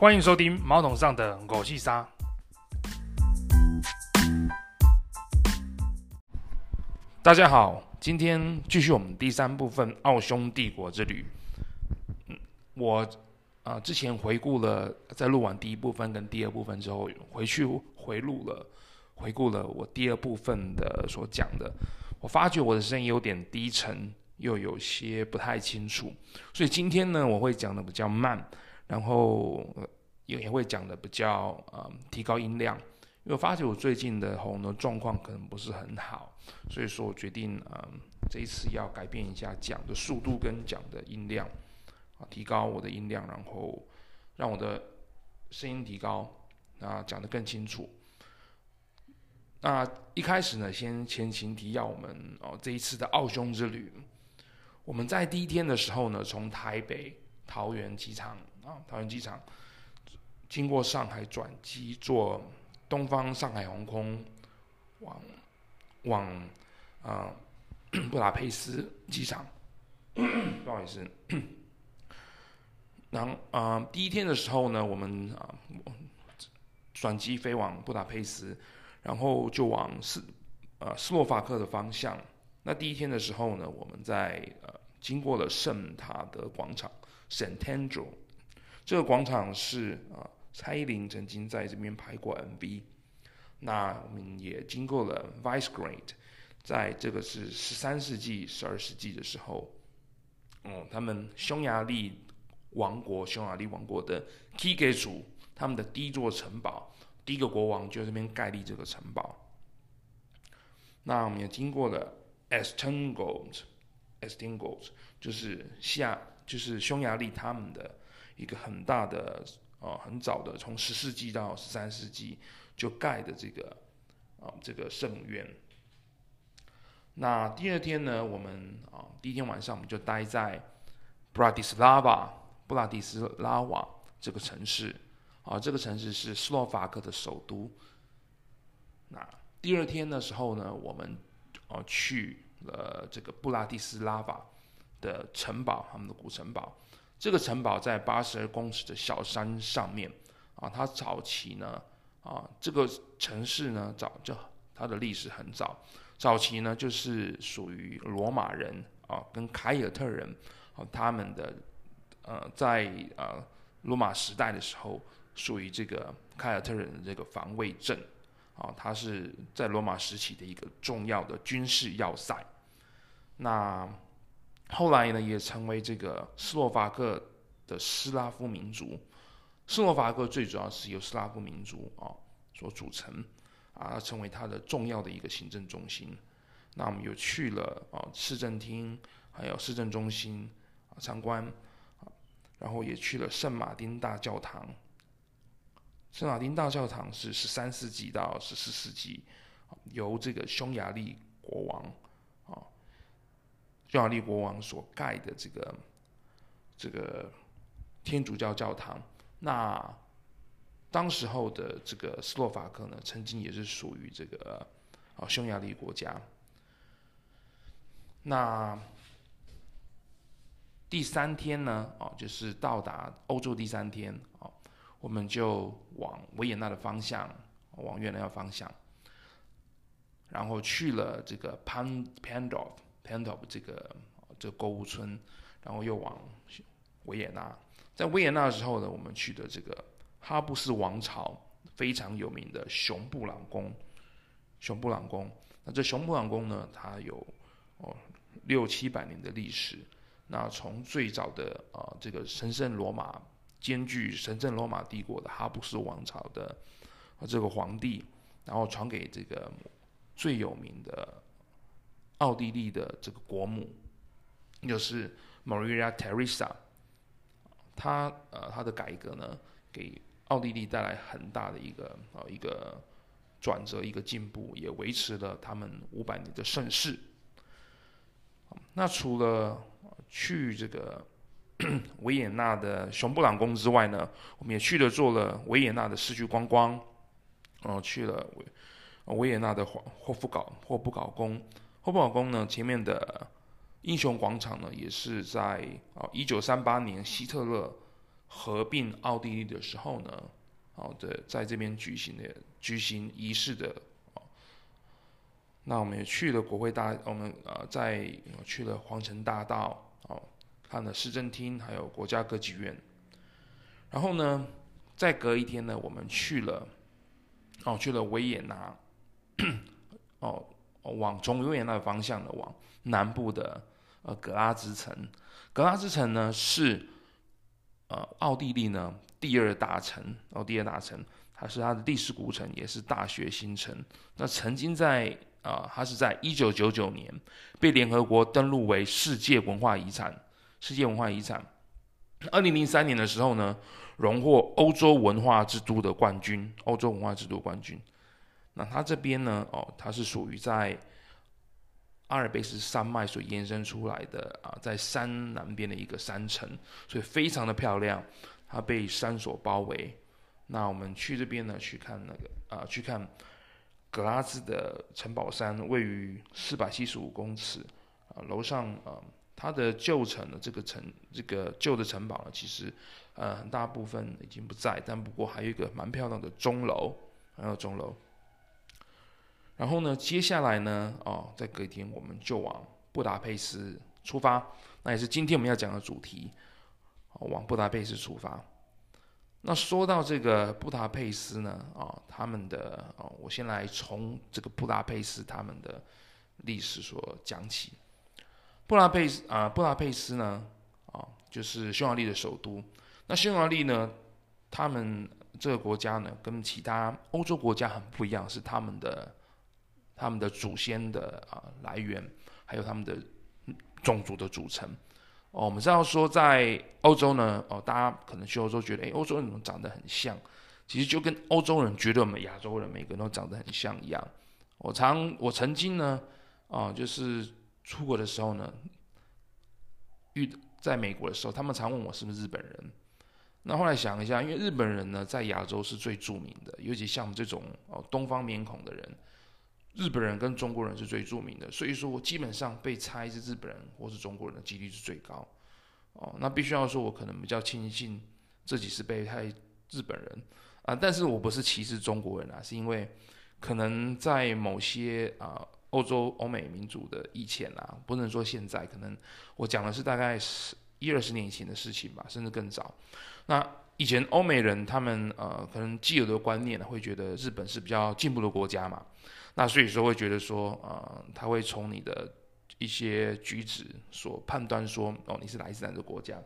欢迎收听毛桶上的狗戏沙。大家好，今天继续我们第三部分《奥匈帝国之旅》。我啊、之前回顾了，在录完第一部分跟第二部分之后，回去回录了，回顾了我第二部分的所讲的。我发觉我的声音有点低沉，又有些不太清楚，所以今天呢，我会讲的比较慢，然后也也会讲的比较呃提高音量，因为我发觉我最近的喉咙状况可能不是很好，所以说我决定嗯、这一次要改变一下讲的速度跟讲的音量。提高我的音量，然后让我的声音提高，啊，讲得更清楚。那一开始呢，先前情提要，我们哦这一次的奥匈之旅，我们在第一天的时候呢，从台北桃园机场啊，桃园机场经过上海转机，坐东方上海航空往往啊布达佩斯机场，不好意思。然后啊、第一天的时候呢，我们啊转机飞往布达佩斯，然后就往斯呃斯洛伐克的方向。那第一天的时候呢，我们在呃经过了圣塔德广场 （Szentendre），这个广场是啊、蔡依林曾经在这边拍过 MV。那我们也经过了 Visegrad，在这个是十三世纪、十二世纪的时候，哦，他们匈牙利。王国匈牙利王国的基给族，他们的第一座城堡，第一个国王就这边盖立这个城堡。那我们也经过了 Esteghlse，Esteghlse 就是下就是匈牙利他们的一个很大的呃，很早的从十世纪到十三世纪就盖的这个啊、这个圣院。那第二天呢，我们啊、第一天晚上我们就待在布拉迪斯拉瓦。布拉迪斯拉瓦这个城市，啊，这个城市是斯洛伐克的首都。那第二天的时候呢，我们啊去了这个布拉迪斯拉瓦的城堡，他们的古城堡。这个城堡在八十二公尺的小山上面，啊，它早期呢，啊，这个城市呢，早就它的历史很早，早期呢就是属于罗马人啊跟凯尔特人，啊，他们的。呃，在呃罗马时代的时候，属于这个凯尔特人的这个防卫阵，啊，它是在罗马时期的一个重要的军事要塞。那后来呢，也成为这个斯洛伐克的斯拉夫民族。斯洛伐克最主要是由斯拉夫民族啊所组成，啊，成为它的重要的一个行政中心。那我们又去了啊市政厅，还有市政中心啊参观。然后也去了圣马丁大教堂。圣马丁大教堂是十三世纪到十四世纪，由这个匈牙利国王，匈牙利国王所盖的这个这个天主教教堂。那当时候的这个斯洛伐克呢，曾经也是属于这个啊匈牙利国家。那第三天呢，哦，就是到达欧洲第三天，哦，我们就往维也纳的方向，往越南的方向，然后去了这个 Pan Pandorf Pandorf 这个这个购物村，然后又往维也纳。在维也纳的时候呢，我们去的这个哈布斯王朝非常有名的熊布朗宫，熊布朗宫。那这熊布朗宫呢，它有哦六七百年的历史。那从最早的啊、这个神圣罗马兼具神圣罗马帝国的哈布斯王朝的、呃、这个皇帝，然后传给这个最有名的奥地利的这个国母，就是 Maria Teresa，。她呃她的改革呢，给奥地利带来很大的一个、呃、一个转折，一个进步，也维持了他们五百年的盛世。那除了去这个 维也纳的熊布朗宫之外呢，我们也去了做了维也纳的市区观光，哦、去了维维也纳的霍霍夫堡霍布堡宫。霍布堡宫呢，前面的英雄广场呢，也是在啊一九三八年希特勒合并奥地利的时候呢，好的，在这边举行的举行仪式的。那我们也去了国会大，我们呃在去了皇城大道哦，看了市政厅，还有国家歌剧院。然后呢，再隔一天呢，我们去了哦，去了维也纳，哦，往从维也纳方向的往南部的呃格拉兹城。格拉兹城呢是呃奥地利呢第二大城哦，第二大城，它是它的历史古城，也是大学新城。那曾经在啊，它是在一九九九年被联合国登录为世界文化遗产。世界文化遗产，二零零三年的时候呢，荣获欧洲文化之都的冠军。欧洲文化之都冠军。那它这边呢，哦，它是属于在阿尔卑斯山脉所延伸出来的啊，在山南边的一个山城，所以非常的漂亮。它被山所包围。那我们去这边呢，去看那个啊，去看。格拉兹的城堡山位于四百七十五公尺，啊，楼上啊，它的旧城的这个城，这个旧的城堡呢，其实呃很大部分已经不在，但不过还有一个蛮漂亮的钟楼，还有钟楼。然后呢，接下来呢，哦，再隔一天我们就往布达佩斯出发，那也是今天我们要讲的主题，往布达佩斯出发。那说到这个布达佩斯呢，啊、哦，他们的哦，我先来从这个布达佩斯他们的历史所讲起。布达佩斯啊，布达佩斯呢，啊、哦，就是匈牙利的首都。那匈牙利呢，他们这个国家呢，跟其他欧洲国家很不一样，是他们的他们的祖先的啊来源，还有他们的种族的组成。哦，我们知道说在欧洲呢，哦，大家可能去欧洲觉得，哎，欧洲人怎么长得很像？其实就跟欧洲人觉得我们亚洲人每个人都长得很像一样。我常我曾经呢，啊，就是出国的时候呢，遇在美国的时候，他们常问我是不是日本人。那后来想一下，因为日本人呢在亚洲是最著名的，尤其像我们这种哦东方面孔的人。日本人跟中国人是最著名的，所以说我基本上被猜是日本人或是中国人的几率是最高。哦，那必须要说，我可能比较庆幸自己是被猜日本人啊，但是我不是歧视中国人啊，是因为可能在某些啊欧洲欧美民族的以前啊，不能说现在，可能我讲的是大概十一二十年以前的事情吧，甚至更早。那以前欧美人他们呃可能既有的观念，会觉得日本是比较进步的国家嘛。那所以说会觉得说，呃，他会从你的一些举止所判断说，哦，你是来自哪个国家。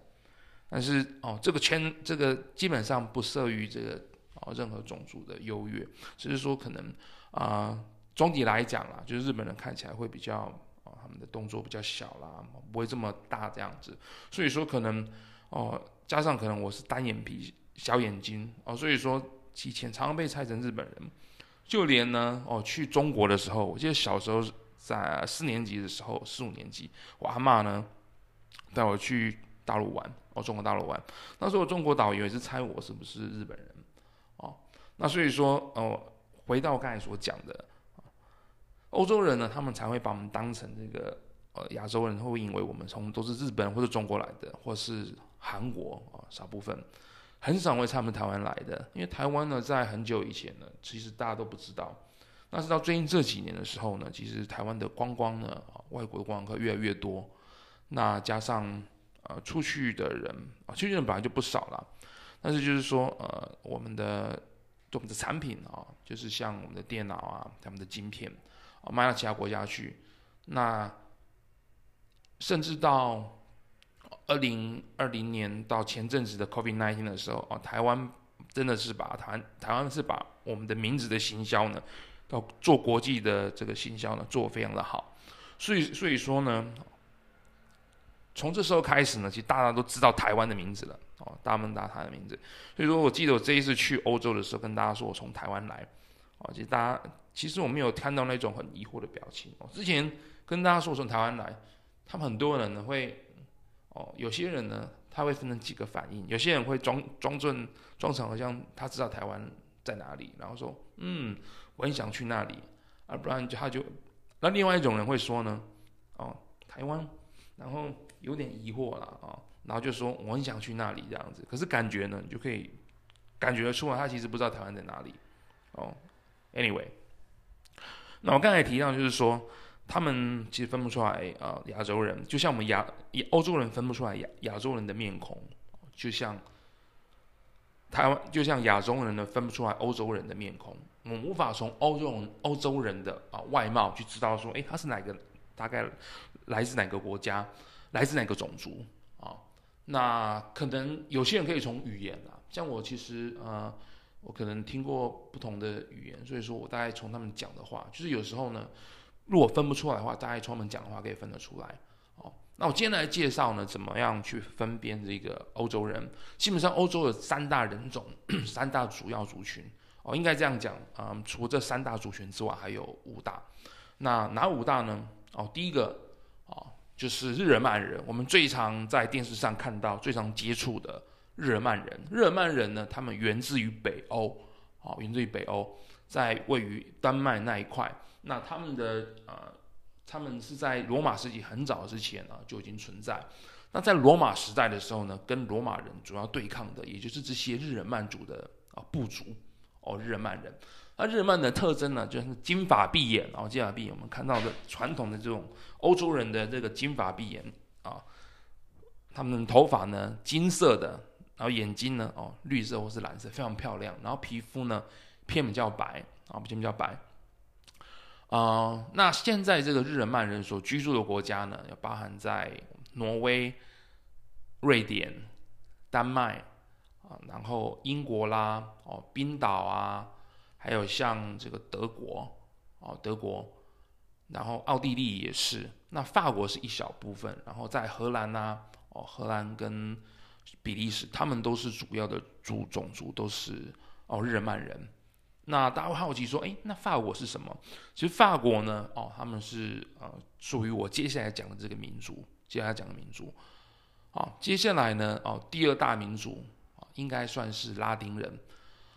但是哦，这个圈这个基本上不涉于这个哦任何种族的优越，只是说可能啊、总体来讲啦，就是日本人看起来会比较哦，他们的动作比较小啦，不会这么大这样子。所以说可能哦，加上可能我是单眼皮、小眼睛哦，所以说以前常常被猜成日本人。就连呢，哦，去中国的时候，我记得小时候在四年级的时候，四五年级，我阿嬷呢带我去大陆玩，哦，中国大陆玩。那时候中国导游也是猜我是不是日本人，哦，那所以说，哦，回到刚才所讲的，欧洲人呢，他们才会把我们当成这个呃亚洲人，会以为我们从都是日本或者中国来的，或是韩国啊，少部分。很少会他们台湾来的，因为台湾呢，在很久以前呢，其实大家都不知道。那是到最近这几年的时候呢，其实台湾的观光呢，外国的观光客越来越多。那加上呃出去的人啊，出去的人本来就不少了。但是就是说，呃，我们的我们的产品啊，就是像我们的电脑啊，他们的晶片啊，卖到其他国家去，那甚至到。二零二零年到前阵子的 COVID-19 的时候啊，台湾真的是把台湾台湾是把我们的名字的行销呢，到做国际的这个行销呢，做得非常的好。所以所以说呢，从这时候开始呢，其实大家都知道台湾的名字了哦，大门大台的名字。所以说我记得我这一次去欧洲的时候，跟大家说我从台湾来，哦，其实大家其实我没有看到那种很疑惑的表情哦。之前跟大家说我从台湾来，他们很多人呢会。哦，有些人呢，他会分成几个反应。有些人会装装正装成好像他知道台湾在哪里，然后说，嗯，我很想去那里，啊，不然就他就，那另外一种人会说呢，哦，台湾，然后有点疑惑了啊，然后就说我很想去那里这样子，可是感觉呢，你就可以感觉得出来，他其实不知道台湾在哪里。哦，anyway，那我刚才提到就是说，他们其实分不出来啊，亚洲人就像我们亚欧洲人分不出来亚亚洲人的面孔，就像台湾就像亚洲人呢分不出来欧洲人的面孔，我们无法从欧洲人欧洲人的啊外貌去知道说，哎，他是哪个，大概来自哪个国家，来自哪个种族啊？那可能有些人可以从语言啦，像我其实呃。我可能听过不同的语言，所以说我大概从他们讲的话，就是有时候呢，如果分不出来的话，大概从他们讲的话可以分得出来。哦，那我今天来介绍呢，怎么样去分辨这个欧洲人？基本上欧洲有三大人种，三大主要族群。哦，应该这样讲啊，嗯，除了这三大族群之外，还有五大。那哪五大呢？哦，第一个哦，就是日耳曼人，我们最常在电视上看到、最常接触的。日耳曼人，日耳曼人呢，他们源自于北欧，哦，源自于北欧，在位于丹麦那一块。那他们的呃，他们是在罗马时期很早之前呢就已经存在。那在罗马时代的时候呢，跟罗马人主要对抗的，也就是这些日耳曼族的啊部族，哦，日耳曼人。那日耳曼的特征呢，就是金发碧眼，然后金发碧眼，我们看到的传统的这种欧洲人的这个金发碧眼啊，他们的头发呢金色的。然后眼睛呢，哦，绿色或是蓝色，非常漂亮。然后皮肤呢，偏比较白，啊，偏比较白。啊、那现在这个日耳曼人所居住的国家呢，要包含在挪威、瑞典、丹麦啊，然后英国啦，哦，冰岛啊，还有像这个德国，哦，德国，然后奥地利也是。那法国是一小部分，然后在荷兰呐、哦，荷兰跟。比利时，他们都是主要的族种族，都是哦日耳曼人。那大家会好奇说，哎，那法国是什么？其实法国呢，哦，他们是呃属于我接下来讲的这个民族，接下来讲的民族。好、接下来呢，哦，第二大民族啊、应该算是拉丁人。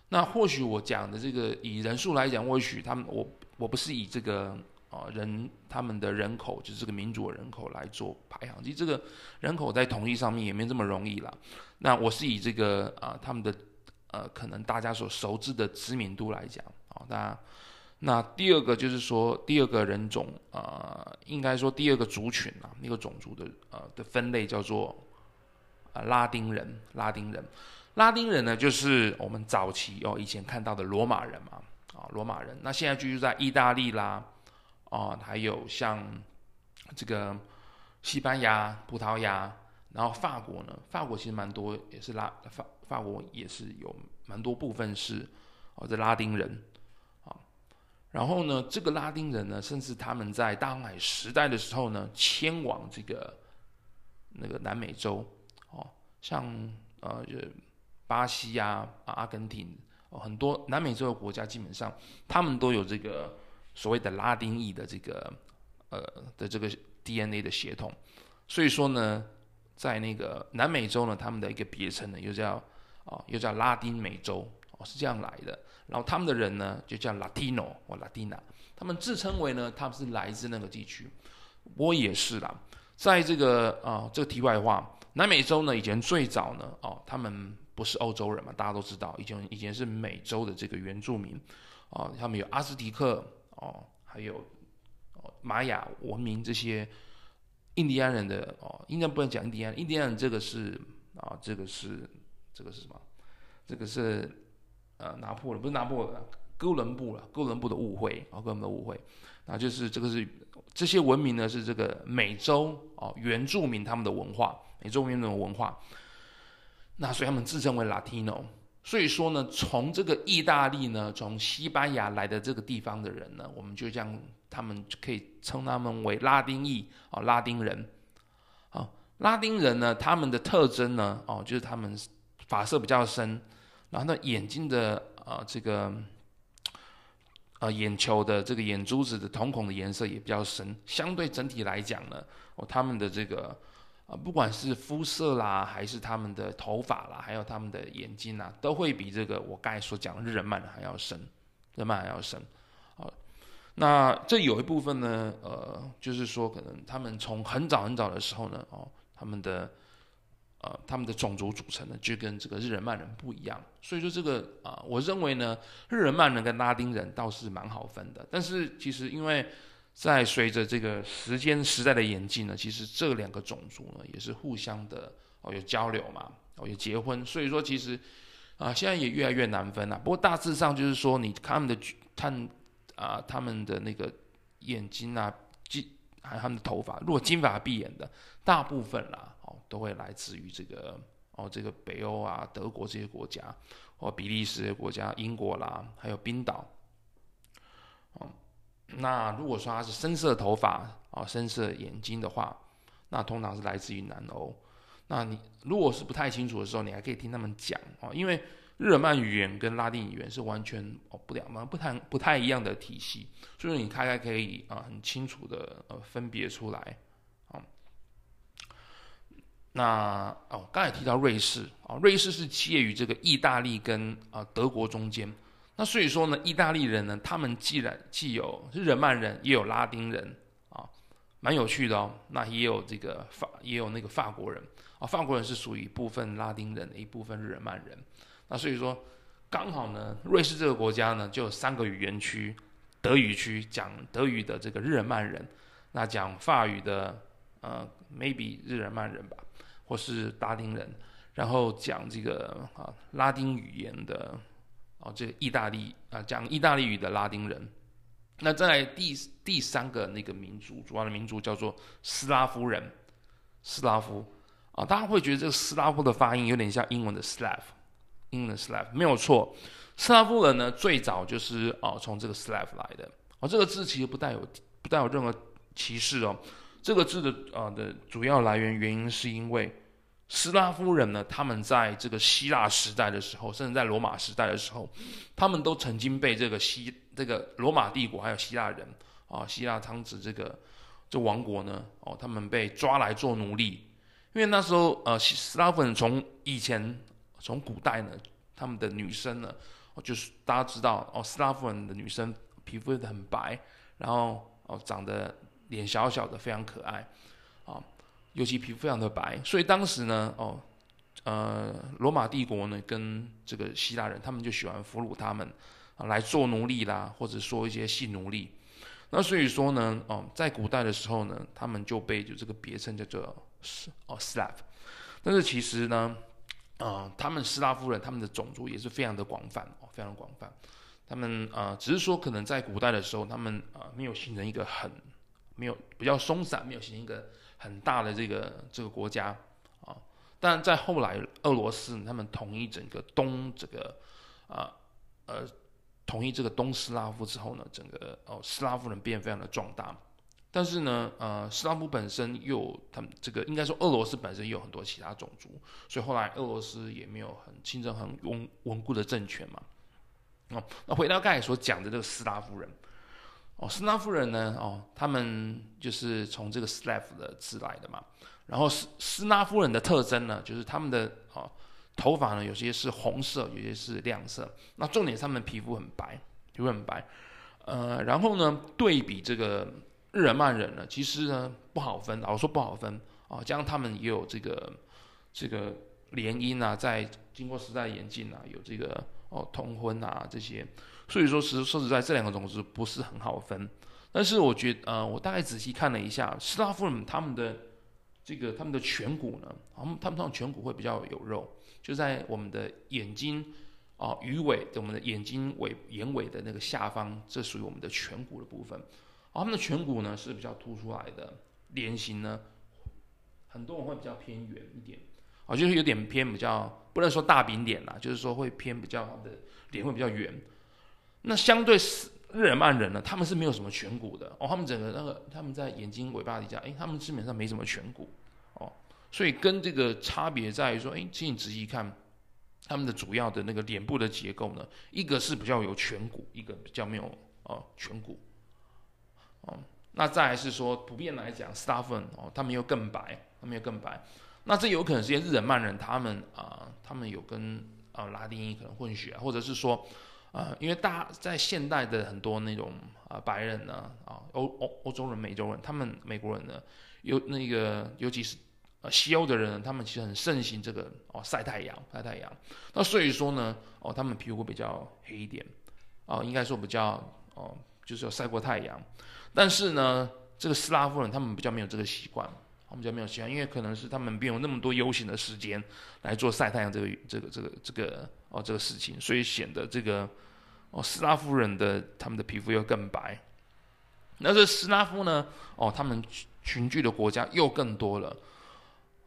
那或许我讲的这个以人数来讲，或许他们我我不是以这个。啊，人他们的人口就是这个民族的人口来做排行，其实这个人口在统计上面也没这么容易啦。那我是以这个啊，他们的呃，可能大家所熟知的知名度来讲啊，那那第二个就是说，第二个人种啊、呃，应该说第二个族群啊，那个种族的呃的分类叫做啊拉丁人，拉丁人，拉丁人呢，就是我们早期哦以前看到的罗马人嘛，啊罗马人，那现在居住在意大利啦。哦，还有像这个西班牙、葡萄牙，然后法国呢？法国其实蛮多，也是拉法法国也是有蛮多部分是哦，这拉丁人啊。然后呢，这个拉丁人呢，甚至他们在大航海时代的时候呢，迁往这个那个南美洲哦，像呃，巴西啊、阿根廷哦，很多南美洲的国家基本上他们都有这个。所谓的拉丁裔的这个呃的这个 DNA 的血统，所以说呢，在那个南美洲呢，他们的一个别称呢又叫啊、哦、又叫拉丁美洲哦，是这样来的。然后他们的人呢就叫 Latino 或 Latina，他们自称为呢他们是来自那个地区。我也是啦，在这个啊、这个题外话，南美洲呢以前最早呢哦他们不是欧洲人嘛，大家都知道，以前以前是美洲的这个原住民、哦，他们有阿兹提克。哦，还有，玛雅文明这些印第安人的哦，应该不能讲印第安，印第安人这个是啊，这个是这个是什么？这个是呃，拿破仑不是拿破仑，哥伦布了，哥伦布的误会啊，哥伦布的误会，那就是这个是这些文明呢是这个美洲哦原住民他们的文化，美洲原住民的文化，那所以他们自称为 Latino。所以说呢，从这个意大利呢，从西班牙来的这个地方的人呢，我们就将他们可以称他们为拉丁裔啊，拉丁人。啊，拉丁人呢，他们的特征呢，哦，就是他们发色比较深，然后呢，眼睛的啊这个呃眼球的这个眼珠子的瞳孔的颜色也比较深，相对整体来讲呢，哦，他们的这个。啊，不管是肤色啦，还是他们的头发啦，还有他们的眼睛呐，都会比这个我刚才所讲的日耳曼还要深，日耳曼还要深。好，那这有一部分呢，呃，就是说可能他们从很早很早的时候呢，哦，他们的呃他们的种族组成呢，就跟这个日耳曼人不一样。所以说这个啊、我认为呢，日耳曼人跟拉丁人倒是蛮好分的。但是其实因为在随着这个时间时代的演进呢，其实这两个种族呢也是互相的哦有交流嘛，哦有结婚。所以说其实啊、现在也越来越难分了。不过大致上就是说，你他们的看啊他们的那个眼睛啊。金还有他们的头发，如果金发碧眼的，大部分啦，哦，都会来自于这个哦，这个北欧啊，德国这些国家，或比利时这些国家，英国啦，还有冰岛。哦，那如果说他是深色头发哦，深色眼睛的话，那通常是来自于南欧。那你如果是不太清楚的时候，你还可以听他们讲哦，因为。日耳曼语言跟拉丁语言是完全哦不两，不太不太一样的体系，所以你大概可以啊很清楚的呃分别出来啊。那哦刚才提到瑞士啊，瑞士是介于这个意大利跟啊德国中间，那所以说呢，意大利人呢，他们既然既有日耳曼人，也有拉丁人啊，蛮有趣的哦。那也有这个法，也有那个法国人啊，法国人是属于部分拉丁人的一部分日耳曼人。那所以说，刚好呢，瑞士这个国家呢，就有三个语言区：德语区讲德语的这个日耳曼人，那讲法语的呃，maybe 日耳曼人吧，或是拉丁人，然后讲这个啊拉丁语言的这个意大利啊讲意大利语的拉丁人。那在第第三个那个民族，主要的民族叫做斯拉夫人，斯拉夫啊，大家会觉得这个斯拉夫的发音有点像英文的 Slav。英文 Slav 没有错，斯拉夫人呢，最早就是啊从这个 Slav 来的哦，这个字其实不带有不带有任何歧视哦，这个字的啊的主要来源原因是因为斯拉夫人呢，他们在这个希腊时代的时候，甚至在罗马时代的时候，他们都曾经被这个希这个罗马帝国还有希腊人啊、希腊汤子这个这王国呢哦，他们被抓来做奴隶，因为那时候呃斯拉夫人从以前。从古代呢，他们的女生呢，就是大家知道哦，斯拉夫人的女生皮肤很白，然后哦长得脸小小的，非常可爱，尤其皮肤非常的白，所以当时呢，哦，呃，罗马帝国呢跟这个希腊人，他们就喜欢俘虏他们啊来做奴隶啦，或者说一些性奴隶。那所以说呢，哦，在古代的时候呢，他们就被就这个别称叫做哦 Slav，但是其实呢。啊、他们斯拉夫人，他们的种族也是非常的广泛哦，非常广泛。他们啊、只是说可能在古代的时候，他们啊、没有形成一个很没有比较松散，没有形成一个很大的这个这个国家啊、但在后来，俄罗斯他们统一整个东这个啊呃，统一这个东斯拉夫之后呢，整个哦斯拉夫人变得非常的壮大。但是呢，呃，斯拉夫本身又他们这个应该说俄罗斯本身也有很多其他种族，所以后来俄罗斯也没有很亲政很稳稳固的政权嘛。哦，那回到刚才所讲的这个斯拉夫人，哦，斯拉夫人呢，哦，他们就是从这个 Slav 的字来的嘛。然后斯斯拉夫人的特征呢，就是他们的哦头发呢，有些是红色，有些是亮色。那重点是他们皮肤很白，皮肤很白。呃，然后呢，对比这个。日耳曼人呢，其实呢不好分，老实说不好分啊。加上他们也有这个这个联姻啊，在经过时代演进啊，有这个哦通婚啊这些，所以说实说实在这两个种族不是很好分。但是我觉得呃，我大概仔细看了一下，斯拉夫人他们的这个他们的颧骨呢，他们他们通常颧骨会比较有肉，就在我们的眼睛啊鱼尾，我们的眼睛尾眼尾的那个下方，这属于我们的颧骨的部分。而他们的颧骨呢是比较凸出来的，脸型呢，很多人会比较偏圆一点，啊，就是有点偏比较，不能说大饼脸啦，就是说会偏比较的脸会比较圆。那相对是日耳曼人呢，他们是没有什么颧骨的哦，他们整个那个他们在眼睛尾巴底下，哎，他们基本上没什么颧骨哦，所以跟这个差别在于说，哎，请你仔细看他们的主要的那个脸部的结构呢，一个是比较有颧骨，一个比较没有哦颧骨。哦，那再来是说，普遍来讲，斯拉夫人哦，他们又更白，他们又更白。那这有可能是些日耳曼人他们啊、他们有跟啊、拉丁裔可能混血，或者是说啊、因为大在现代的很多那种啊、白人呢啊欧欧欧洲人、美洲人，他们美国人呢有那个尤其是呃西欧的人，他们其实很盛行这个哦晒太阳晒太阳。那所以说呢，哦他们皮肤比较黑一点，哦应该说比较哦就是要晒过太阳。但是呢，这个斯拉夫人他们比较没有这个习惯，他们比较没有习惯，因为可能是他们没有那么多悠闲的时间来做晒太阳这个这个这个这个哦这个事情，所以显得这个哦斯拉夫人的他们的皮肤又更白。那这斯拉夫呢？哦，他们群聚的国家又更多了，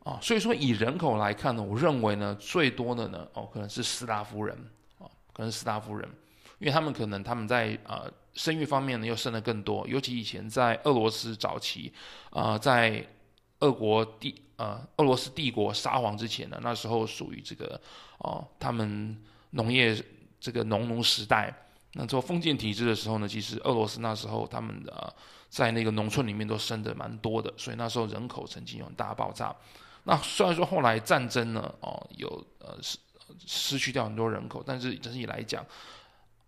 哦，所以说以人口来看呢，我认为呢，最多的呢，哦，可能是斯拉夫人，哦，可能是斯拉夫人，因为他们可能他们在呃生育方面呢又生得更多，尤其以前在俄罗斯早期，啊、在俄国帝呃俄罗斯帝国沙皇之前呢，那时候属于这个哦，他们农业这个农奴时代。那做封建体制的时候呢，其实俄罗斯那时候他们的在那个农村里面都生的蛮多的，所以那时候人口曾经有很大爆炸。那虽然说后来战争呢，哦，有呃失失去掉很多人口，但是整体来讲，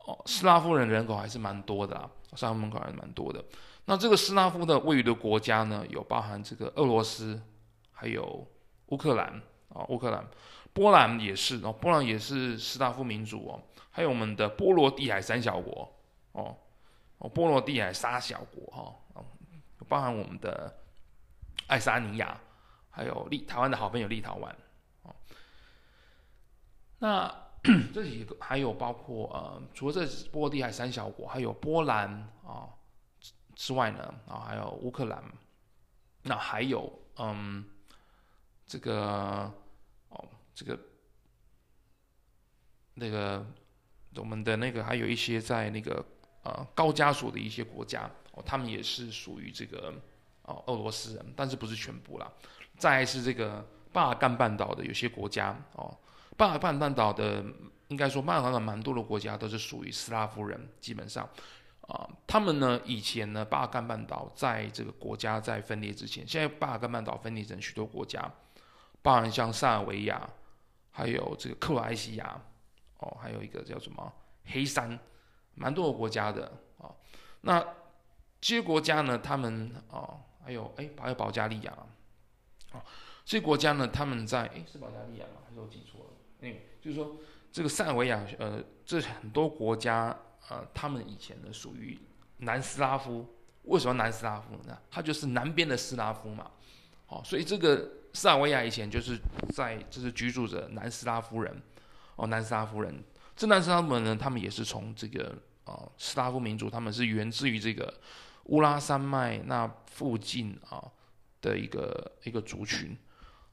哦，斯拉夫人人口还是蛮多的啦，斯拉夫人口还是蛮多的。那这个斯拉夫的位于的国家呢，有包含这个俄罗斯，还有乌克兰啊，乌克兰，波兰也是哦，波兰也是斯拉夫民族哦。还有我们的波罗的海三小国，哦，哦，波罗的海三小国哈，哦，包含我们的爱沙尼亚，还有立台湾的好朋友立陶宛，哦，那 这几个还有包括呃，除了这波罗的海三小国，还有波兰啊，哦，之外呢，啊，还有乌克兰，那还有嗯，这个哦，这个那个。我们的那个还有一些在那个呃高加索的一些国家哦，他们也是属于这个哦俄罗斯人，但是不是全部啦。再是这个巴尔干半岛的有些国家哦，巴尔干半岛的应该说巴尔干岛蛮多的国家都是属于斯拉夫人，基本上啊、他们呢以前呢巴尔干半岛在这个国家在分裂之前，现在巴尔干半岛分裂成许多国家，包含像塞尔维亚，还有这个克罗埃西亚。哦，还有一个叫什么黑山，蛮多个国家的啊、哦。那这些国家呢，他们啊、哦，还有哎，还有保加利亚啊、哦，这些国家呢，他们在哎是保加利亚吗？还是我记错了？哎，就是说这个塞尔维亚呃，这很多国家呃，他们以前呢属于南斯拉夫。为什么南斯拉夫呢？它就是南边的斯拉夫嘛。哦，所以这个塞尔维亚以前就是在就是居住着南斯拉夫人。哦，南斯拉夫人，这南斯拉夫人呢，他们也是从这个啊、斯拉夫民族，他们是源自于这个乌拉山脉那附近啊的一个一个族群，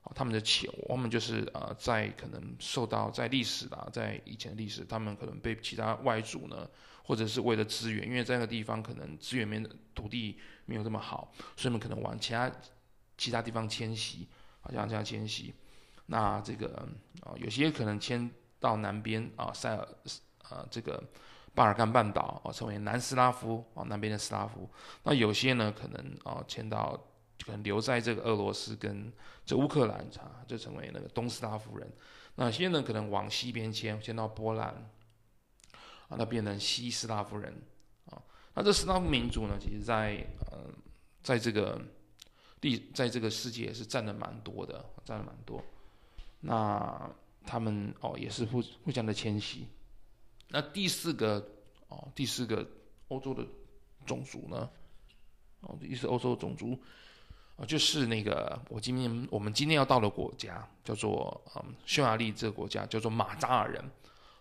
啊、他们的起，我们就是啊、在可能受到在历史啊，在以前历史，他们可能被其他外族呢，或者是为了资源，因为在那个地方可能资源没土地没有这么好，所以他们可能往其他其他地方迁徙，好像这样迁徙，那这个啊、有些可能迁。到南边啊，塞尔啊，这个巴尔干半岛啊，成为南斯拉夫啊，南边的斯拉夫。那有些呢，可能啊，迁到可能留在这个俄罗斯跟这乌克兰啊，就成为那个东斯拉夫人。那些呢，可能往西边迁，迁到波兰啊，那变成西斯拉夫人啊。那这斯拉夫民族呢，其实在呃，在这个地，在这个世界是占的蛮多的，占的蛮多。那。他们哦也是互互相的迁徙。那第四个哦，第四个欧洲的种族呢？哦，第四欧洲的种族哦，就是那个我今天我们今天要到的国家叫做嗯匈牙利这个国家叫做马扎尔人。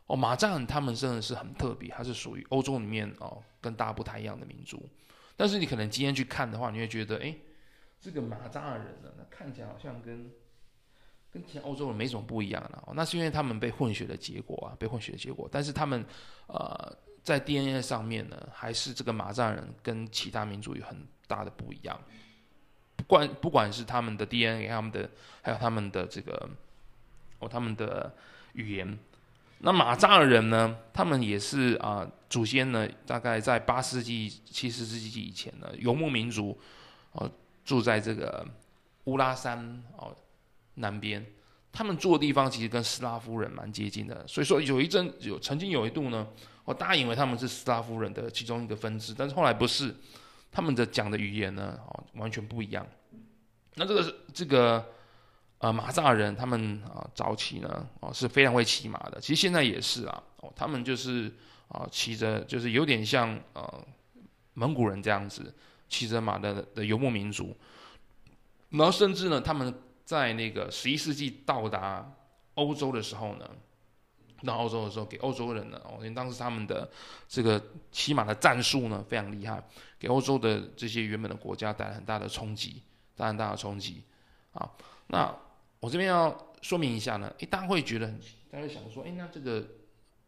哦，马扎尔他们真的是很特别，他是属于欧洲里面哦跟大家不太一样的民族。但是你可能今天去看的话，你会觉得哎，这个马扎尔人呢，那看起来好像跟跟欧洲人没什么不一样的哦，那是因为他们被混血的结果啊，被混血的结果。但是他们呃在 DNA 上面呢，还是这个马扎人跟其他民族有很大的不一样。不管不管是他们的 DNA，他们的还有他们的这个哦他们的语言。那马扎尔人呢，他们也是啊、祖先呢大概在八世纪、七十世纪以前呢，游牧民族哦住在这个乌拉山哦。南边，他们住的地方其实跟斯拉夫人蛮接近的，所以说有一阵有曾经有一度呢，我答应为他们是斯拉夫人的其中一个分支，但是后来不是，他们的讲的语言呢，哦，完全不一样。那这个这个呃马扎人他们啊、早期呢哦是非常会骑马的，其实现在也是啊哦他们就是啊骑着就是有点像呃蒙古人这样子骑着马的的游牧民族，然后甚至呢他们在那个十一世纪到达欧洲的时候呢。到欧洲的时候，给欧洲人呢，因为当时他们的这个骑马的战术呢非常厉害，给欧洲的这些原本的国家带来很大的冲击，带来很大的冲击。啊，那我这边要说明一下呢，诶，大家会觉得很，大家会想说，诶，那这个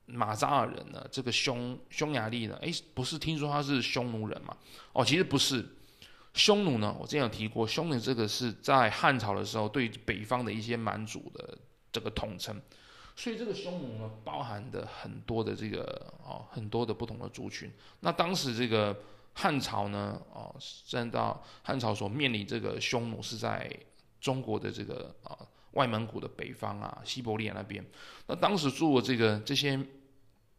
马扎尔人呢，这个匈匈牙利呢，诶，不是听说他是匈奴人吗？哦，其实不是，匈奴呢，我之前有提过，匈奴这个是在汉朝的时候对北方的一些蛮族的这个统称。所以这个匈奴呢，包含的很多的这个哦，很多的不同的族群。那当时这个汉朝呢，哦，真到汉朝所面临这个匈奴是在中国的这个啊外蒙古的北方啊，西伯利亚那边。那当时住的这个这些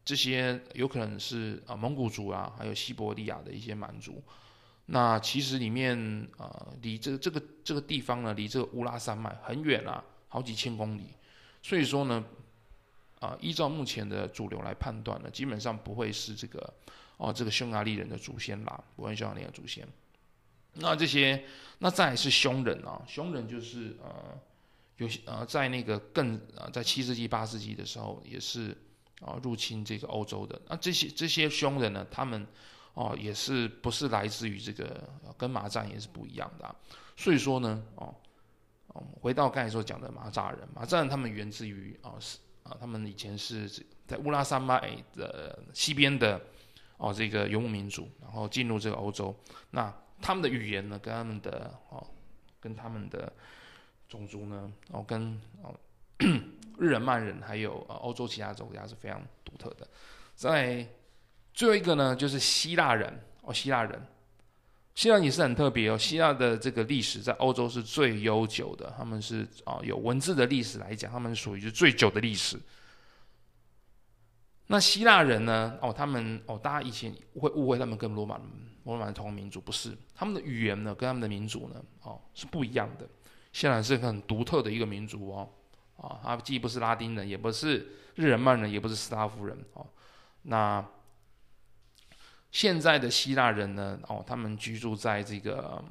这些有可能是啊蒙古族啊，还有西伯利亚的一些蛮族。那其实里面啊，离这这个这个地方呢，离这个乌拉山脉很远啊，好几千公里。所以说呢。啊，依照目前的主流来判断呢，基本上不会是这个哦，这个匈牙利人的祖先啦，不会匈牙利的祖先。那这些，那再来是匈人啊，匈人就是呃，有些呃，在那个更呃，在七世纪八世纪的时候，也是啊入侵这个欧洲的。那这些这些匈人呢，他们哦也是不是来自于这个跟马赞也是不一样的啊。所以说呢，哦，回到刚才所讲的马扎人，马扎人他们源自于啊是。啊，他们以前是在乌拉山脉的西边的哦，这个游牧民族，然后进入这个欧洲。那他们的语言呢，跟他们的哦，跟他们的种族呢，哦，跟哦 日耳曼人还有呃欧洲其他国家是非常独特的。在最后一个呢，就是希腊人哦，希腊人。希腊也是很特别哦，希腊的这个历史在欧洲是最悠久的，他们是啊、哦、有文字的历史来讲，他们属于是最久的历史。那希腊人呢？哦，他们哦，大家以前会误会他们跟罗马罗马同民族，不是，他们的语言呢跟他们的民族呢哦是不一样的。希腊是很独特的一个民族哦，啊、哦，他既不是拉丁人，也不是日耳曼人，也不是斯拉夫人哦，那。现在的希腊人呢？哦，他们居住在这个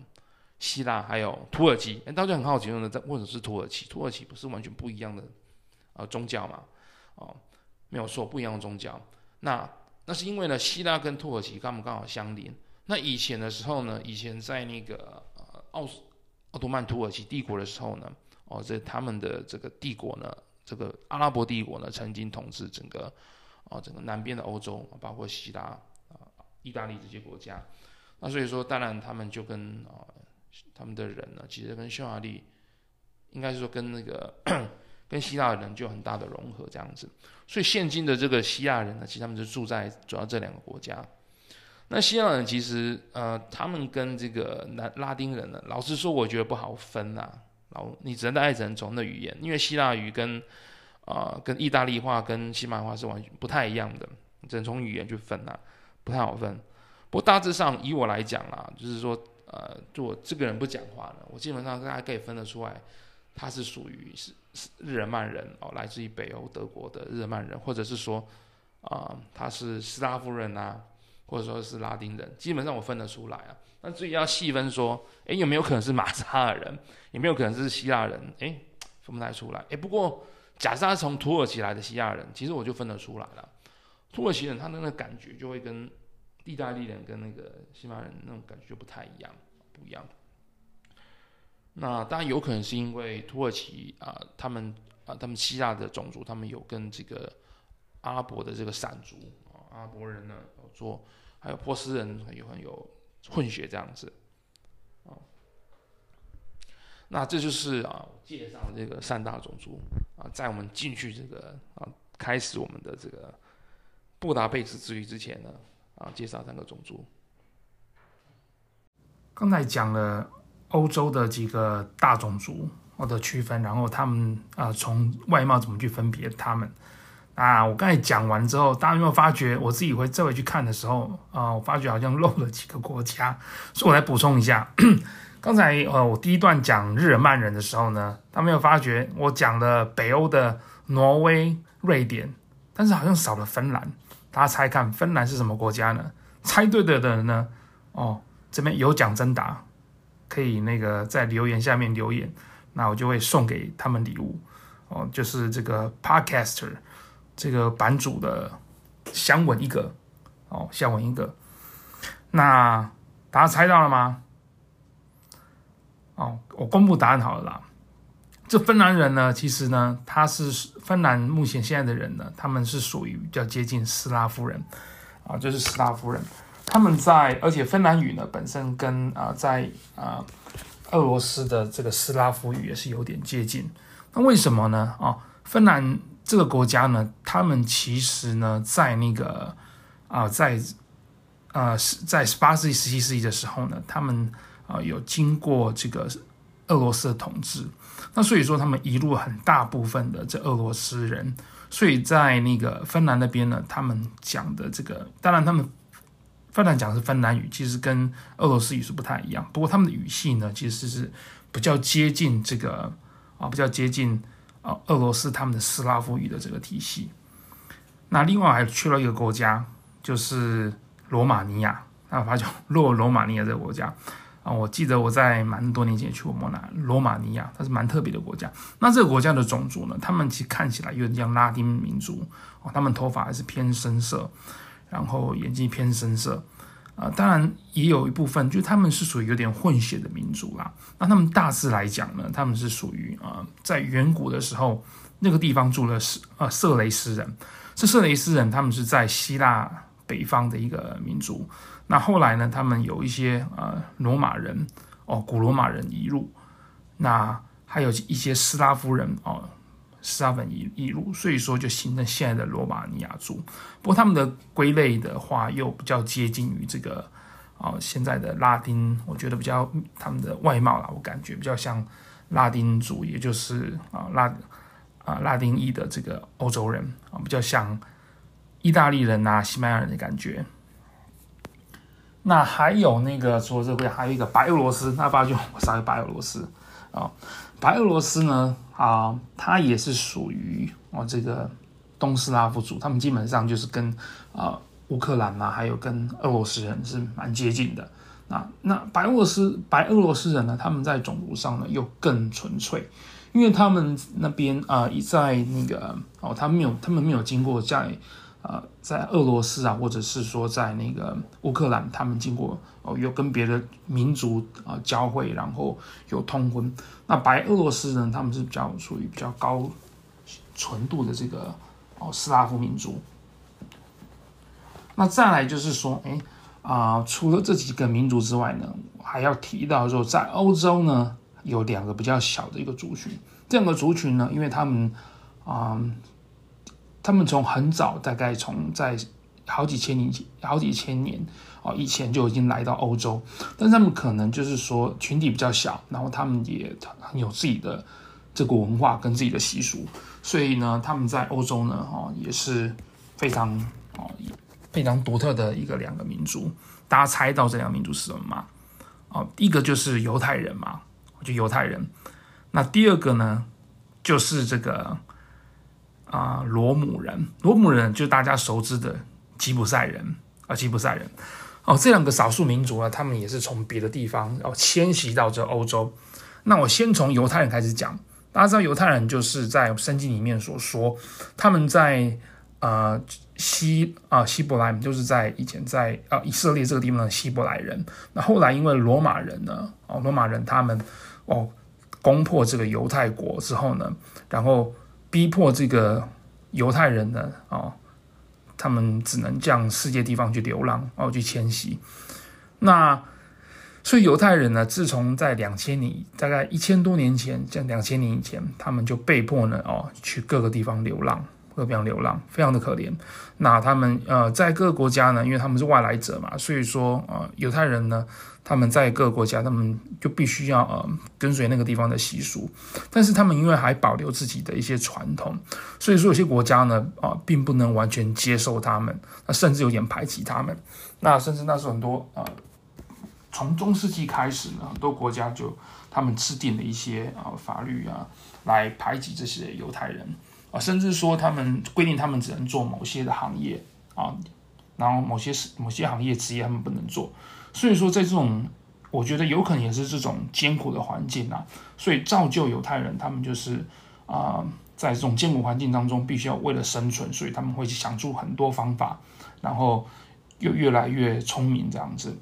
希腊，还有土耳其。哎，大家很好奇，呢，在为什么是土耳其？土耳其不是完全不一样的呃宗教嘛？哦，没有错，不一样的宗教。那那是因为呢，希腊跟土耳其刚刚好相邻。那以前的时候呢，以前在那个呃奥奥图曼土耳其帝国的时候呢，哦，这他们的这个帝国呢，这个阿拉伯帝国呢，曾经统治整个、哦、整个南边的欧洲，包括希腊。意大利这些国家，那所以说，当然他们就跟啊、他们的人呢，其实跟匈牙利，应该是说跟那个 跟希腊人就有很大的融合这样子。所以现今的这个希腊人呢，其实他们就住在主要这两个国家。那希腊人其实呃，他们跟这个南拉丁人呢，老实说，我觉得不好分呐。然后你只能大概只能从那语言，因为希腊语跟啊、跟意大利话跟西班牙话是完全不太一样的，只能从语言去分呐。不太好分，不过大致上以我来讲啦，就是说，呃，就我这个人不讲话呢，我基本上大家可以分得出来，他是属于是是日耳曼人哦，来自于北欧德国的日耳曼人，或者是说，啊、他是斯拉夫人啊，或者说是拉丁人，基本上我分得出来啊。那至于要细分说，诶，有没有可能是马扎尔人？有没有可能是希腊人？诶，分不太出来。诶，不过假设他从土耳其来的希腊人，其实我就分得出来了。土耳其人他的那个感觉就会跟意大利人跟那个西班牙人那种感觉就不太一样，不一样。那当然有可能是因为土耳其啊、他们啊、他们希腊的种族，他们有跟这个阿拉伯的这个闪族啊，阿拉伯人呢有做，还有波斯人有很有混血这样子啊。那这就是啊，介绍这个三大种族啊，在我们进去这个啊，开始我们的这个。布达佩斯之旅之前呢，啊，介绍三个种族。刚才讲了欧洲的几个大种族或者区分，然后他们啊，从外貌怎么去分别他们。啊，我刚才讲完之后，大家有没有发觉？我自己会再回去看的时候啊，我发觉好像漏了几个国家，所以我来补充一下。刚才呃，我第一段讲日耳曼人的时候呢，他没有发觉我讲了北欧的挪威、瑞典，但是好像少了芬兰。大家猜看，芬兰是什么国家呢？猜对的的人呢，哦，这边有奖征答，可以那个在留言下面留言，那我就会送给他们礼物哦，就是这个 Podcaster 这个版主的香吻一个哦，香吻一个。那大家猜到了吗？哦，我公布答案好了啦。这芬兰人呢，其实呢，他是芬兰目前现在的人呢，他们是属于比较接近斯拉夫人啊，就是斯拉夫人。他们在，而且芬兰语呢，本身跟啊，在啊俄罗斯的这个斯拉夫语也是有点接近。那为什么呢？啊，芬兰这个国家呢，他们其实呢，在那个啊，在啊，在十八世纪、十七世纪的时候呢，他们。啊，有经过这个俄罗斯的统治，那所以说他们一路很大部分的这俄罗斯人，所以在那个芬兰那边呢，他们讲的这个，当然他们芬兰讲的是芬兰语，其实跟俄罗斯语是不太一样，不过他们的语系呢，其实是比较接近这个啊，比较接近啊俄罗斯他们的斯拉夫语的这个体系。那另外还去了一个国家，就是罗马尼亚，那发觉洛罗马尼亚这个国家。啊，我记得我在蛮多年前去过摩纳罗马尼亚，它是蛮特别的国家。那这个国家的种族呢，他们其实看起来有点像拉丁民族哦，他们头发还是偏深色，然后眼睛偏深色。啊、呃，当然也有一部分，就是他们是属于有点混血的民族啦。那他们大致来讲呢，他们是属于啊、在远古的时候，那个地方住了是呃色雷斯人。这色雷斯人他们是在希腊北方的一个民族。那后来呢，他们有一些呃罗马人哦，古罗马人移入，那还有一些斯拉夫人哦，斯拉夫移移入，所以说就形成现在的罗马尼亚族。不过他们的归类的话，又比较接近于这个哦现在的拉丁，我觉得比较他们的外貌啦，我感觉比较像拉丁族，也就是啊拉啊拉丁裔的这个欧洲人啊，比较像意大利人呐、西班牙人的感觉。那还有那个，除了这个，还有一个白俄罗斯。那爸就我杀个白俄罗斯啊，白俄罗斯呢啊，它也是属于哦这个东斯拉夫族，他们基本上就是跟啊乌克兰呐，还有跟俄罗斯人是蛮接近的。那那白俄罗斯白俄罗斯人呢，他们在种族上呢又更纯粹，因为他们那边啊一在那个哦，他没有他们没有经过在。呃，在俄罗斯啊，或者是说在那个乌克兰，他们经过哦，有跟别的民族啊、交汇，然后有通婚。那白俄罗斯人他们是比较属于比较高纯度的这个哦斯拉夫民族。那再来就是说，哎啊、除了这几个民族之外呢，还要提到说，在欧洲呢有两个比较小的一个族群。这两个族群呢，因为他们啊。他们从很早，大概从在好几千年前、好几千年哦以前就已经来到欧洲，但他们可能就是说群体比较小，然后他们也很有自己的这个文化跟自己的习俗，所以呢，他们在欧洲呢，哦也是非常哦非常独特的一个两个民族。大家猜到这两个民族是什么吗？哦，一个就是犹太人嘛，就犹太人。那第二个呢，就是这个。啊，罗姆人，罗姆人就是大家熟知的吉普赛人啊，吉普赛人哦，这两个少数民族呢，他们也是从别的地方哦迁徙到这欧洲。那我先从犹太人开始讲，大家知道犹太人就是在圣经里面所说，他们在呃希啊希伯来，就是在以前在啊以色列这个地方的希伯来人。那后来因为罗马人呢，哦罗马人他们哦攻破这个犹太国之后呢，然后。逼迫这个犹太人呢，哦，他们只能向世界地方去流浪，哦，去迁徙。那所以犹太人呢，自从在两千年，大概一千多年前，像两千年以前，他们就被迫呢，哦，去各个地方流浪，各个地方流浪，非常的可怜。那他们呃，在各个国家呢，因为他们是外来者嘛，所以说呃，犹太人呢。他们在各个国家，他们就必须要呃跟随那个地方的习俗，但是他们因为还保留自己的一些传统，所以说有些国家呢啊、呃，并不能完全接受他们，那甚至有点排挤他们。那甚至那时候很多啊、呃，从中世纪开始呢，很多国家就他们制定了一些啊法律啊，来排挤这些犹太人啊，甚至说他们规定他们只能做某些的行业啊，然后某些某些行业职业他们不能做。所以说，在这种我觉得有可能也是这种艰苦的环境啊，所以造就犹太人他们就是啊，在这种艰苦环境当中，必须要为了生存，所以他们会想出很多方法，然后又越来越聪明这样子。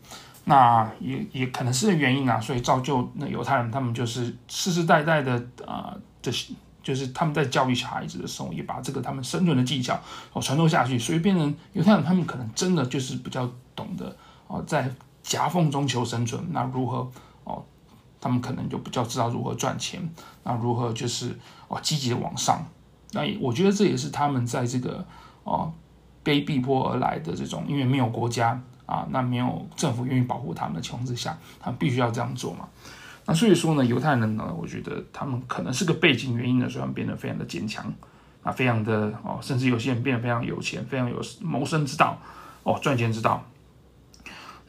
那也也可能是原因啊，所以造就那犹太人他们就是世世代代的啊，这些就是他们在教育小孩子的时候，也把这个他们生存的技巧哦传授下去，所以变成犹太人他们可能真的就是比较懂得哦在。夹缝中求生存，那如何哦？他们可能就比较知道如何赚钱，那如何就是哦积极的往上。那我觉得这也是他们在这个哦被逼迫而来的这种，因为没有国家啊，那没有政府愿意保护他们的情况之下，他们必须要这样做嘛。那所以说呢，犹太人呢，我觉得他们可能是个背景原因呢，所以他们变得非常的坚强啊，非常的哦，甚至有些人变得非常有钱，非常有谋生之道哦，赚钱之道。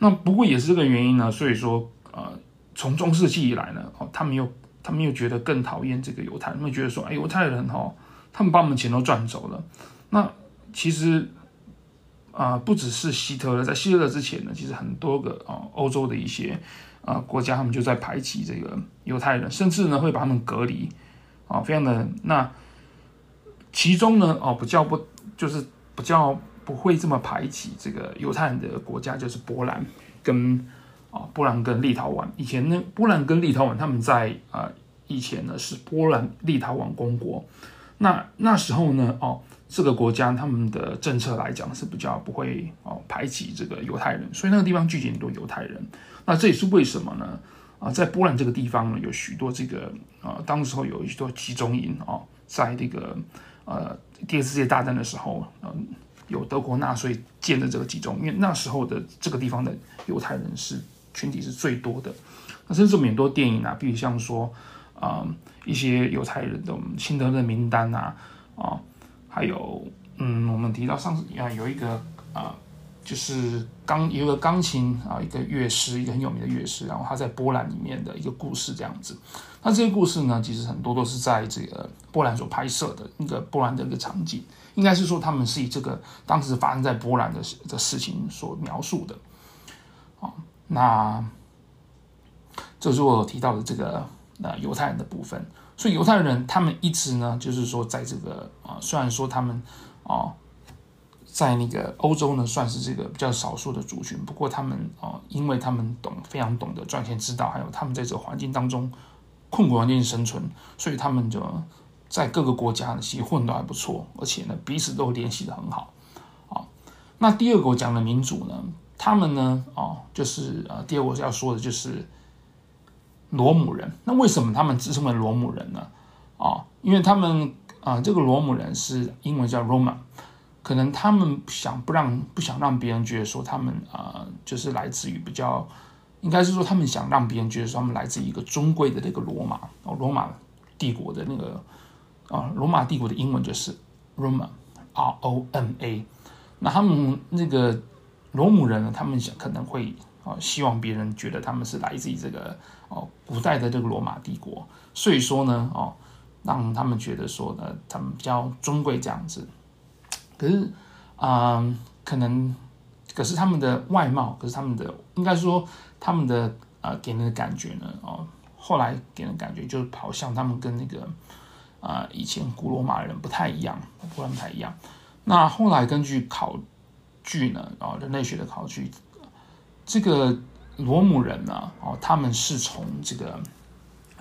那不过也是这个原因呢，所以说，呃，从中世纪以来呢，哦，他们又他们又觉得更讨厌这个犹太人，他们觉得说，哎，犹太人、哦，他们把我们钱都赚走了。那其实啊、不只是希特勒，在希特勒之前呢，其实很多个啊、欧洲的一些啊、国家，他们就在排挤这个犹太人，甚至呢会把他们隔离啊、非常的那其中呢，哦，不叫不就是比较。不会这么排挤这个犹太人的国家，就是波兰跟啊波兰跟立陶宛。以前呢，波兰跟立陶宛他们在啊以前呢是波兰立陶宛公国。那那时候呢，哦这个国家他们的政策来讲是比较不会哦排挤这个犹太人，所以那个地方聚集很多犹太人。那这也是为什么呢？啊，在波兰这个地方呢，有许多这个啊当时候有许多集中营啊，在这个呃第二次世界大战的时候，嗯。有德国纳粹建的这个集中，因为那时候的这个地方的犹太人是群体是最多的。那甚至我们很多电影啊，比如像说啊、一些犹太人的辛德勒名单啊啊，还有嗯我们提到上次啊有一个啊就是钢有一个钢琴啊一个乐师一个很有名的乐师，然后他在波兰里面的一个故事这样子。那这些故事呢，其实很多都是在这个波兰所拍摄的一个波兰的一个场景。应该是说，他们是以这个当时发生在波兰的的事情所描述的，啊，那这是我提到的这个呃犹太人的部分。所以犹太人他们一直呢，就是说在这个啊，虽然说他们啊在那个欧洲呢算是这个比较少数的族群，不过他们啊，因为他们懂非常懂得赚钱之道，还有他们在这个环境当中困苦环境生存，所以他们就。在各个国家呢，其实混得还不错，而且呢，彼此都联系的很好，啊。那第二个我讲的民主呢，他们呢，啊，就是呃，第二个我要说的就是罗姆人。那为什么他们自称为罗姆人呢？啊，因为他们啊，这个罗姆人是英文叫 Roma，可能他们想不让不想让别人觉得说他们啊，就是来自于比较，应该是说他们想让别人觉得说他们来自一个尊贵的那个罗马哦，罗马帝国的那个。啊，罗马帝国的英文就是 Roma，R-O-M-A。那他们那个罗姆人呢，他们想可能会啊，希望别人觉得他们是来自于这个哦古代的这个罗马帝国，所以说呢，哦，让他们觉得说呢，他们比较尊贵这样子。可是啊、可能可是他们的外貌，可是他们的应该说他们的啊、给人的感觉呢，哦，后来给人感觉就是好像他们跟那个。啊、以前古罗马人不太一样，不太一样。那后来根据考据呢，啊、哦，人类学的考据，这个罗姆人呢，哦，他们是从这个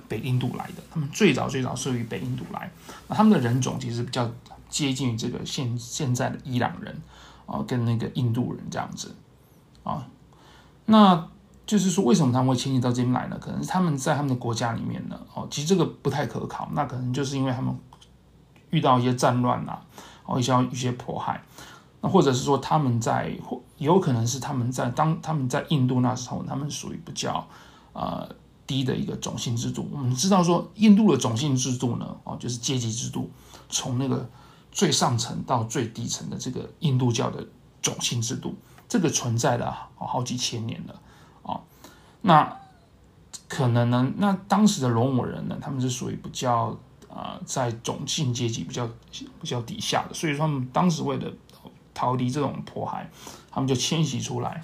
北印度来的，他们最早最早是于北印度来。那他们的人种其实比较接近于这个现现在的伊朗人啊、哦，跟那个印度人这样子啊、那就是说，为什么他们会迁徙到这边来呢？可能是他们在他们的国家里面呢，哦，其实这个不太可靠。那可能就是因为他们遇到一些战乱啊，哦，一些一些迫害，那或者是说他们在，或有可能是他们在当他们在印度那时候，他们属于比较呃低的一个种姓制度。我们知道说，印度的种姓制度呢，哦，就是阶级制度，从那个最上层到最底层的这个印度教的种姓制度，这个存在了好几千年了。那可能呢，那当时的罗姆人呢，他们是属于比较啊、呃，在种姓阶级比较比较底下的，所以说他们当时为了逃离这种迫害，他们就迁徙出来。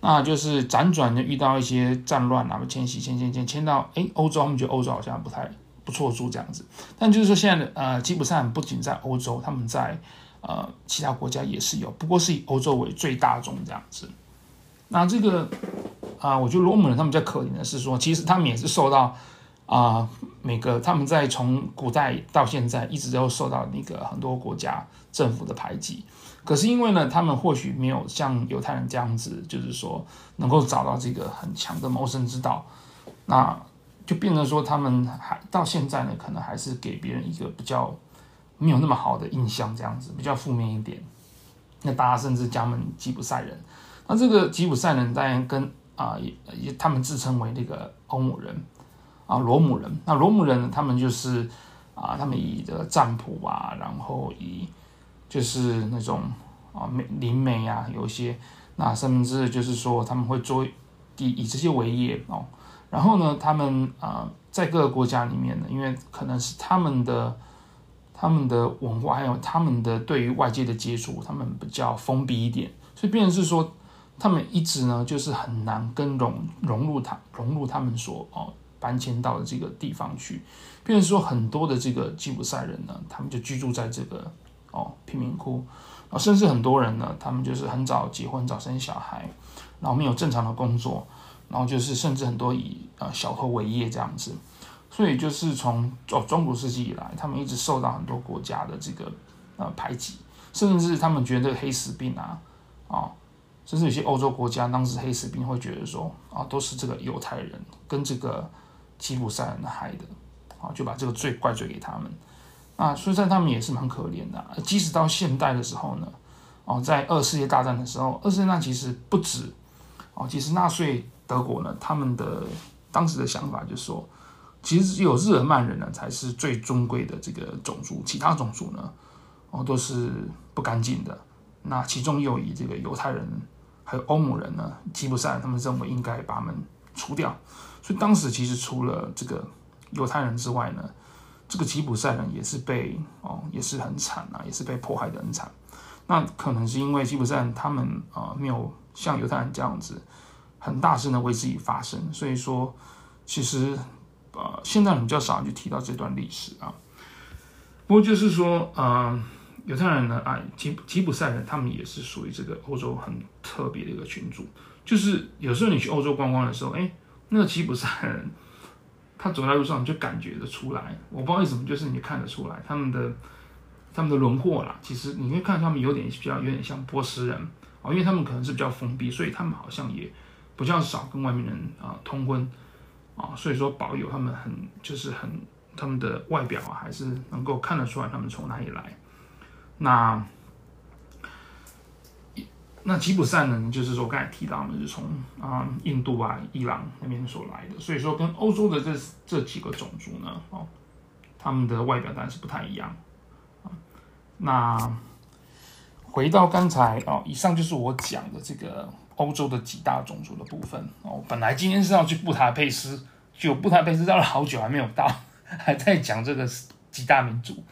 那就是辗转就遇到一些战乱啊，迁徙迁迁迁迁到哎欧洲，他们觉得欧洲好像不太不错住这样子。但就是说现在的呃吉普赛不仅在欧洲，他们在呃其他国家也是有，不过是以欧洲为最大宗这样子。那这个啊、我觉得罗姆人他们比较可怜的是说，其实他们也是受到啊、每个他们在从古代到现在一直都受到那个很多国家政府的排挤。可是因为呢，他们或许没有像犹太人这样子，就是说能够找到这个很强的谋生之道，那就变成说他们还到现在呢，可能还是给别人一个比较没有那么好的印象，这样子比较负面一点。那大家甚至加盟吉普赛人。那这个吉普赛人当然跟啊也也他们自称为那个欧姆人啊罗姆人。那罗姆人呢，他们就是啊他们以的占卜啊，然后以就是那种啊，美灵媒啊，有一些，那甚至就是说他们会做以以这些为业哦。然后呢，他们啊，在各个国家里面呢，因为可能是他们的他们的文化，还有他们的对于外界的接触，他们比较封闭一点，所以变成是说，他们一直呢就是很难跟融融入他融入他们所哦搬迁到的这个地方去，变成说很多的这个吉普赛人呢，他们就居住在这个。哦，贫民窟，啊，甚至很多人呢，他们就是很早结婚、早生小孩，然后没有正常的工作，然后就是甚至很多以呃小偷为业这样子，所以就是从哦中古世纪以来，他们一直受到很多国家的这个呃排挤，甚至他们觉得黑死病啊，啊，甚至有些欧洲国家当时黑死病会觉得说啊，都是这个犹太人跟这个吉普赛人害的，啊，就把这个罪怪罪给他们。啊，所以他们也是蛮可怜的。即使到现代的时候呢，哦，在二世界大战的时候，二世界大战其实不止，哦，其实纳粹德国呢，他们的当时的想法就是说，其实只有日耳曼人呢才是最尊贵的这个种族，其他种族呢，哦，都是不干净的。那其中又以这个犹太人还有欧姆人呢，吉普赛人，他们认为应该把他们除掉。所以当时其实除了这个犹太人之外呢，这个吉普赛人也是被哦，也是很惨啊，也是被迫害的很惨。那可能是因为吉普赛人他们啊、呃、没有像犹太人这样子很大声的为自己发声，所以说其实呃现在人比较少人去提到这段历史啊。不过就是说呃犹太人呢啊吉吉普赛人他们也是属于这个欧洲很特别的一个群组，就是有时候你去欧洲观光的时候，哎，那个吉普赛人。他走在路上，你就感觉得出来。我不知道为什么，就是你看得出来他们的他们的轮廓啦。其实你会看他们有点比较有点像波斯人啊，因为他们可能是比较封闭，所以他们好像也比较少跟外面人啊通婚啊，所以说保有他们很就是很他们的外表啊，还是能够看得出来他们从哪里来。那。那吉普赛人就是说，刚才提到的，是从啊印度啊、伊朗那边所来的，所以说跟欧洲的这这几个种族呢，哦，他们的外表当然是不太一样。那回到刚才哦，以上就是我讲的这个欧洲的几大种族的部分哦。本来今天是要去布达佩斯，就布达佩斯绕了好久还没有到，还在讲这个几大民族。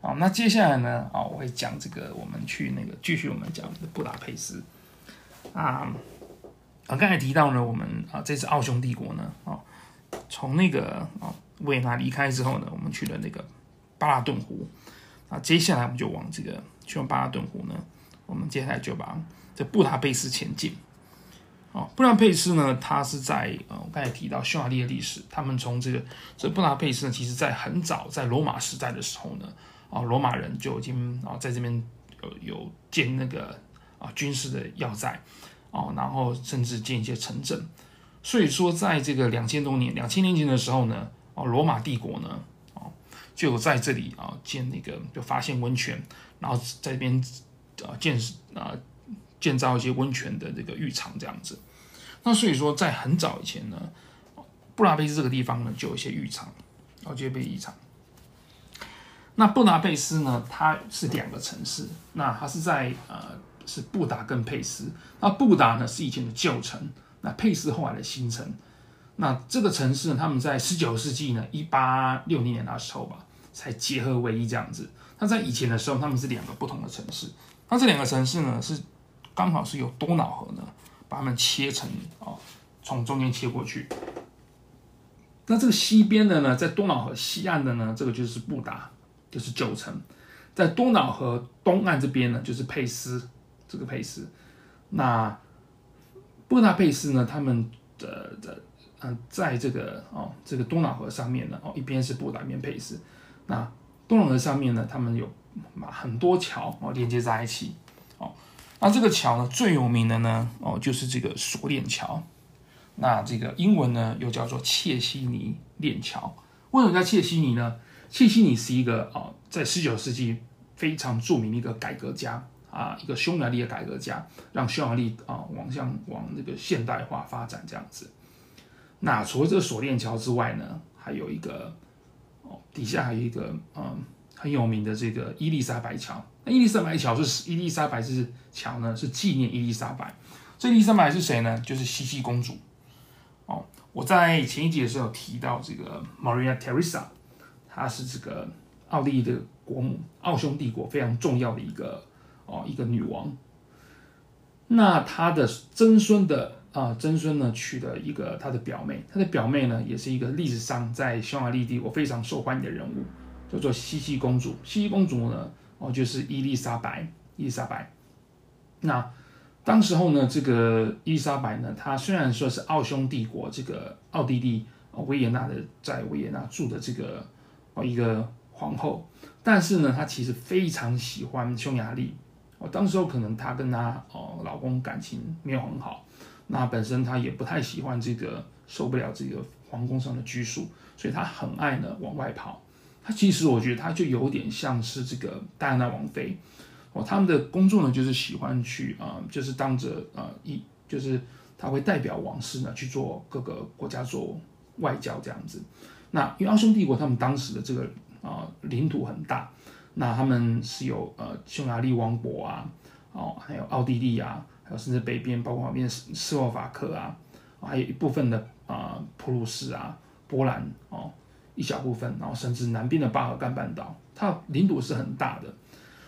啊，那接下来呢？啊，我会讲这个，我们去那个继续我们讲布达佩斯。啊，啊，刚才提到呢，我们啊这次奥匈帝国呢，啊，从那个啊维也纳离开之后呢，我们去了那个巴拉顿湖。啊，接下来我们就往这个去往巴拉顿湖呢，我们接下来就把这布达佩斯前进。啊，布达佩斯呢，它是在呃，我刚才提到匈牙利的历史，他们从这个这布达佩斯呢，其实在很早在罗马时代的时候呢。啊，罗马人就已经啊在这边有有建那个啊军事的要塞，哦，然后甚至建一些城镇。所以说，在这个两千多年、两千年前的时候呢，哦，罗马帝国呢，哦，就在这里啊建那个就发现温泉，然后在这边啊建啊建造一些温泉的这个浴场这样子。那所以说，在很早以前呢，布拉佩斯这个地方呢就有一些浴场，然后就被浴场。那布达佩斯呢？它是两个城市。那它是在呃，是布达跟佩斯。那布达呢是以前的旧城，那佩斯后来的新城，那这个城市呢，他们在十九世纪呢，一八六零年那时候吧，才结合为一这样子。那在以前的时候，他们是两个不同的城市。那这两个城市呢，是刚好是由多瑙河呢把它们切成啊，从中间切过去。那这个西边的呢，在多瑙河西岸的呢，这个就是布达，就是九层。在多瑙河东岸这边呢，就是佩斯，这个佩斯。那布达佩斯呢，他们的的嗯，在这个哦，这个多瑙河上面呢，哦，一边是布达，一边佩斯。那多瑙河上面呢，他们有很多桥哦连接在一起哦。那这个桥呢，最有名的呢哦就是这个锁链桥。那这个英文呢又叫做切西尼链桥。为什么叫切西尼呢？切西尼是一个啊，在十九世纪非常著名的一个改革家啊，一个匈牙利的改革家，让匈牙利啊往向往那个现代化发展这样子。那除了这个锁链桥之外呢，还有一个哦。底下还有一个嗯很有名的这个伊丽莎白桥。那伊丽莎白桥是伊丽莎白是桥呢，是纪念伊丽莎白。这伊丽莎白是谁呢？就是茜茜公主。哦，我在前一集的时候有提到这个 Maria Teresa 她是这个奥地利的国母，奥匈帝国非常重要的一个哦一个女王。那她的曾孙的。啊，曾孙呢娶了一个他的表妹，他的表妹呢也是一个历史上在匈牙利帝国非常受欢迎的人物，叫做茜茜公主。茜茜公主呢，哦就是伊丽莎白，伊丽莎白。那当时候呢，这个伊丽莎白呢，她虽然说是奥匈帝国这个奥地利维也纳的在维也纳住的这个一个皇后，但是呢，她其实非常喜欢匈牙利。哦，当时候可能她跟她哦老公感情没有很好。那本身她也不太喜欢这个，受不了这个皇宫上的拘束，所以她很爱呢往外跑。她其实我觉得她就有点像是这个戴安娜王妃哦，他们的工作呢就是喜欢去啊、就是当着啊一就是他会代表王室呢去做各个国家做外交这样子。那因为奥匈帝国他们当时的这个啊、领土很大，那他们是有呃匈牙利王国啊，哦还有奥地利啊。还有甚至北边，包括旁边斯斯洛伐克啊，还有一部分的啊、普鲁士啊、波兰哦，一小部分，然后甚至南边的巴尔干半岛，它领土是很大的。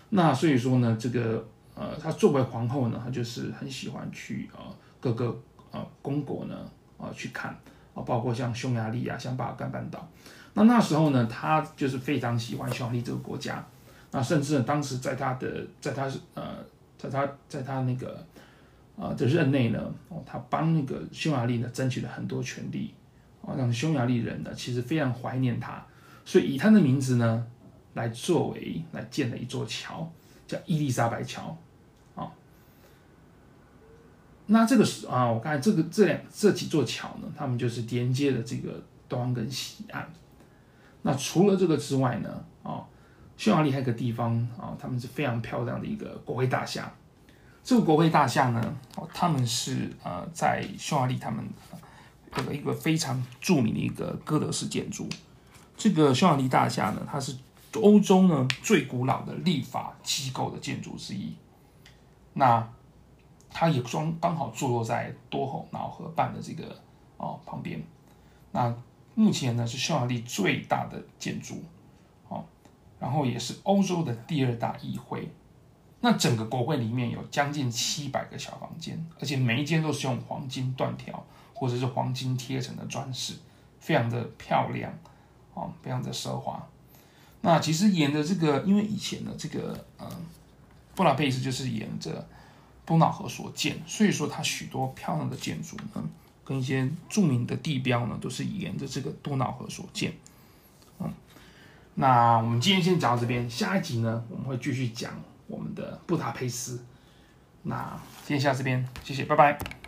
那所以说呢，这个呃，她作为皇后呢，她就是很喜欢去啊、呃、各个啊公、国呢啊、呃、去看啊，包括像匈牙利啊，像巴尔干半岛。那那时候呢，他就是非常喜欢匈牙利这个国家。那甚至呢，当时在他的，在他呃，在他在他那个。啊，的任内呢，哦，他帮那个匈牙利呢争取了很多权利，啊，让匈牙利人呢其实非常怀念他，所以以他的名字呢来作为来建了一座桥，叫伊丽莎白桥，那这个是啊，我刚才这个这两这几座桥呢，他们就是连接的这个东岸跟西岸。那除了这个之外呢，啊，匈牙利还有个地方啊，他们是非常漂亮的一个国会大厦。这个国会大厦呢，哦，他们是呃在匈牙利，他们这个一个非常著名的一个哥德式建筑。这个匈牙利大厦呢，它是欧洲呢最古老的立法机构的建筑之一。那它也装刚好坐落在多瑙河畔的这个哦旁边。那目前呢是匈牙利最大的建筑，哦，然后也是欧洲的第二大议会。那整个国会里面有将近七百个小房间，而且每一间都是用黄金断条或者是黄金贴成的装饰，非常的漂亮，哦，非常的奢华。那其实沿着这个，因为以前的这个，嗯，布拉佩斯就是沿着多瑙河所建，所以说它许多漂亮的建筑呢，跟一些著名的地标呢，都是沿着这个多瑙河所建。嗯，那我们今天先讲到这边，下一集呢，我们会继续讲。我们的布达佩斯，那今天下这边，谢谢，拜拜。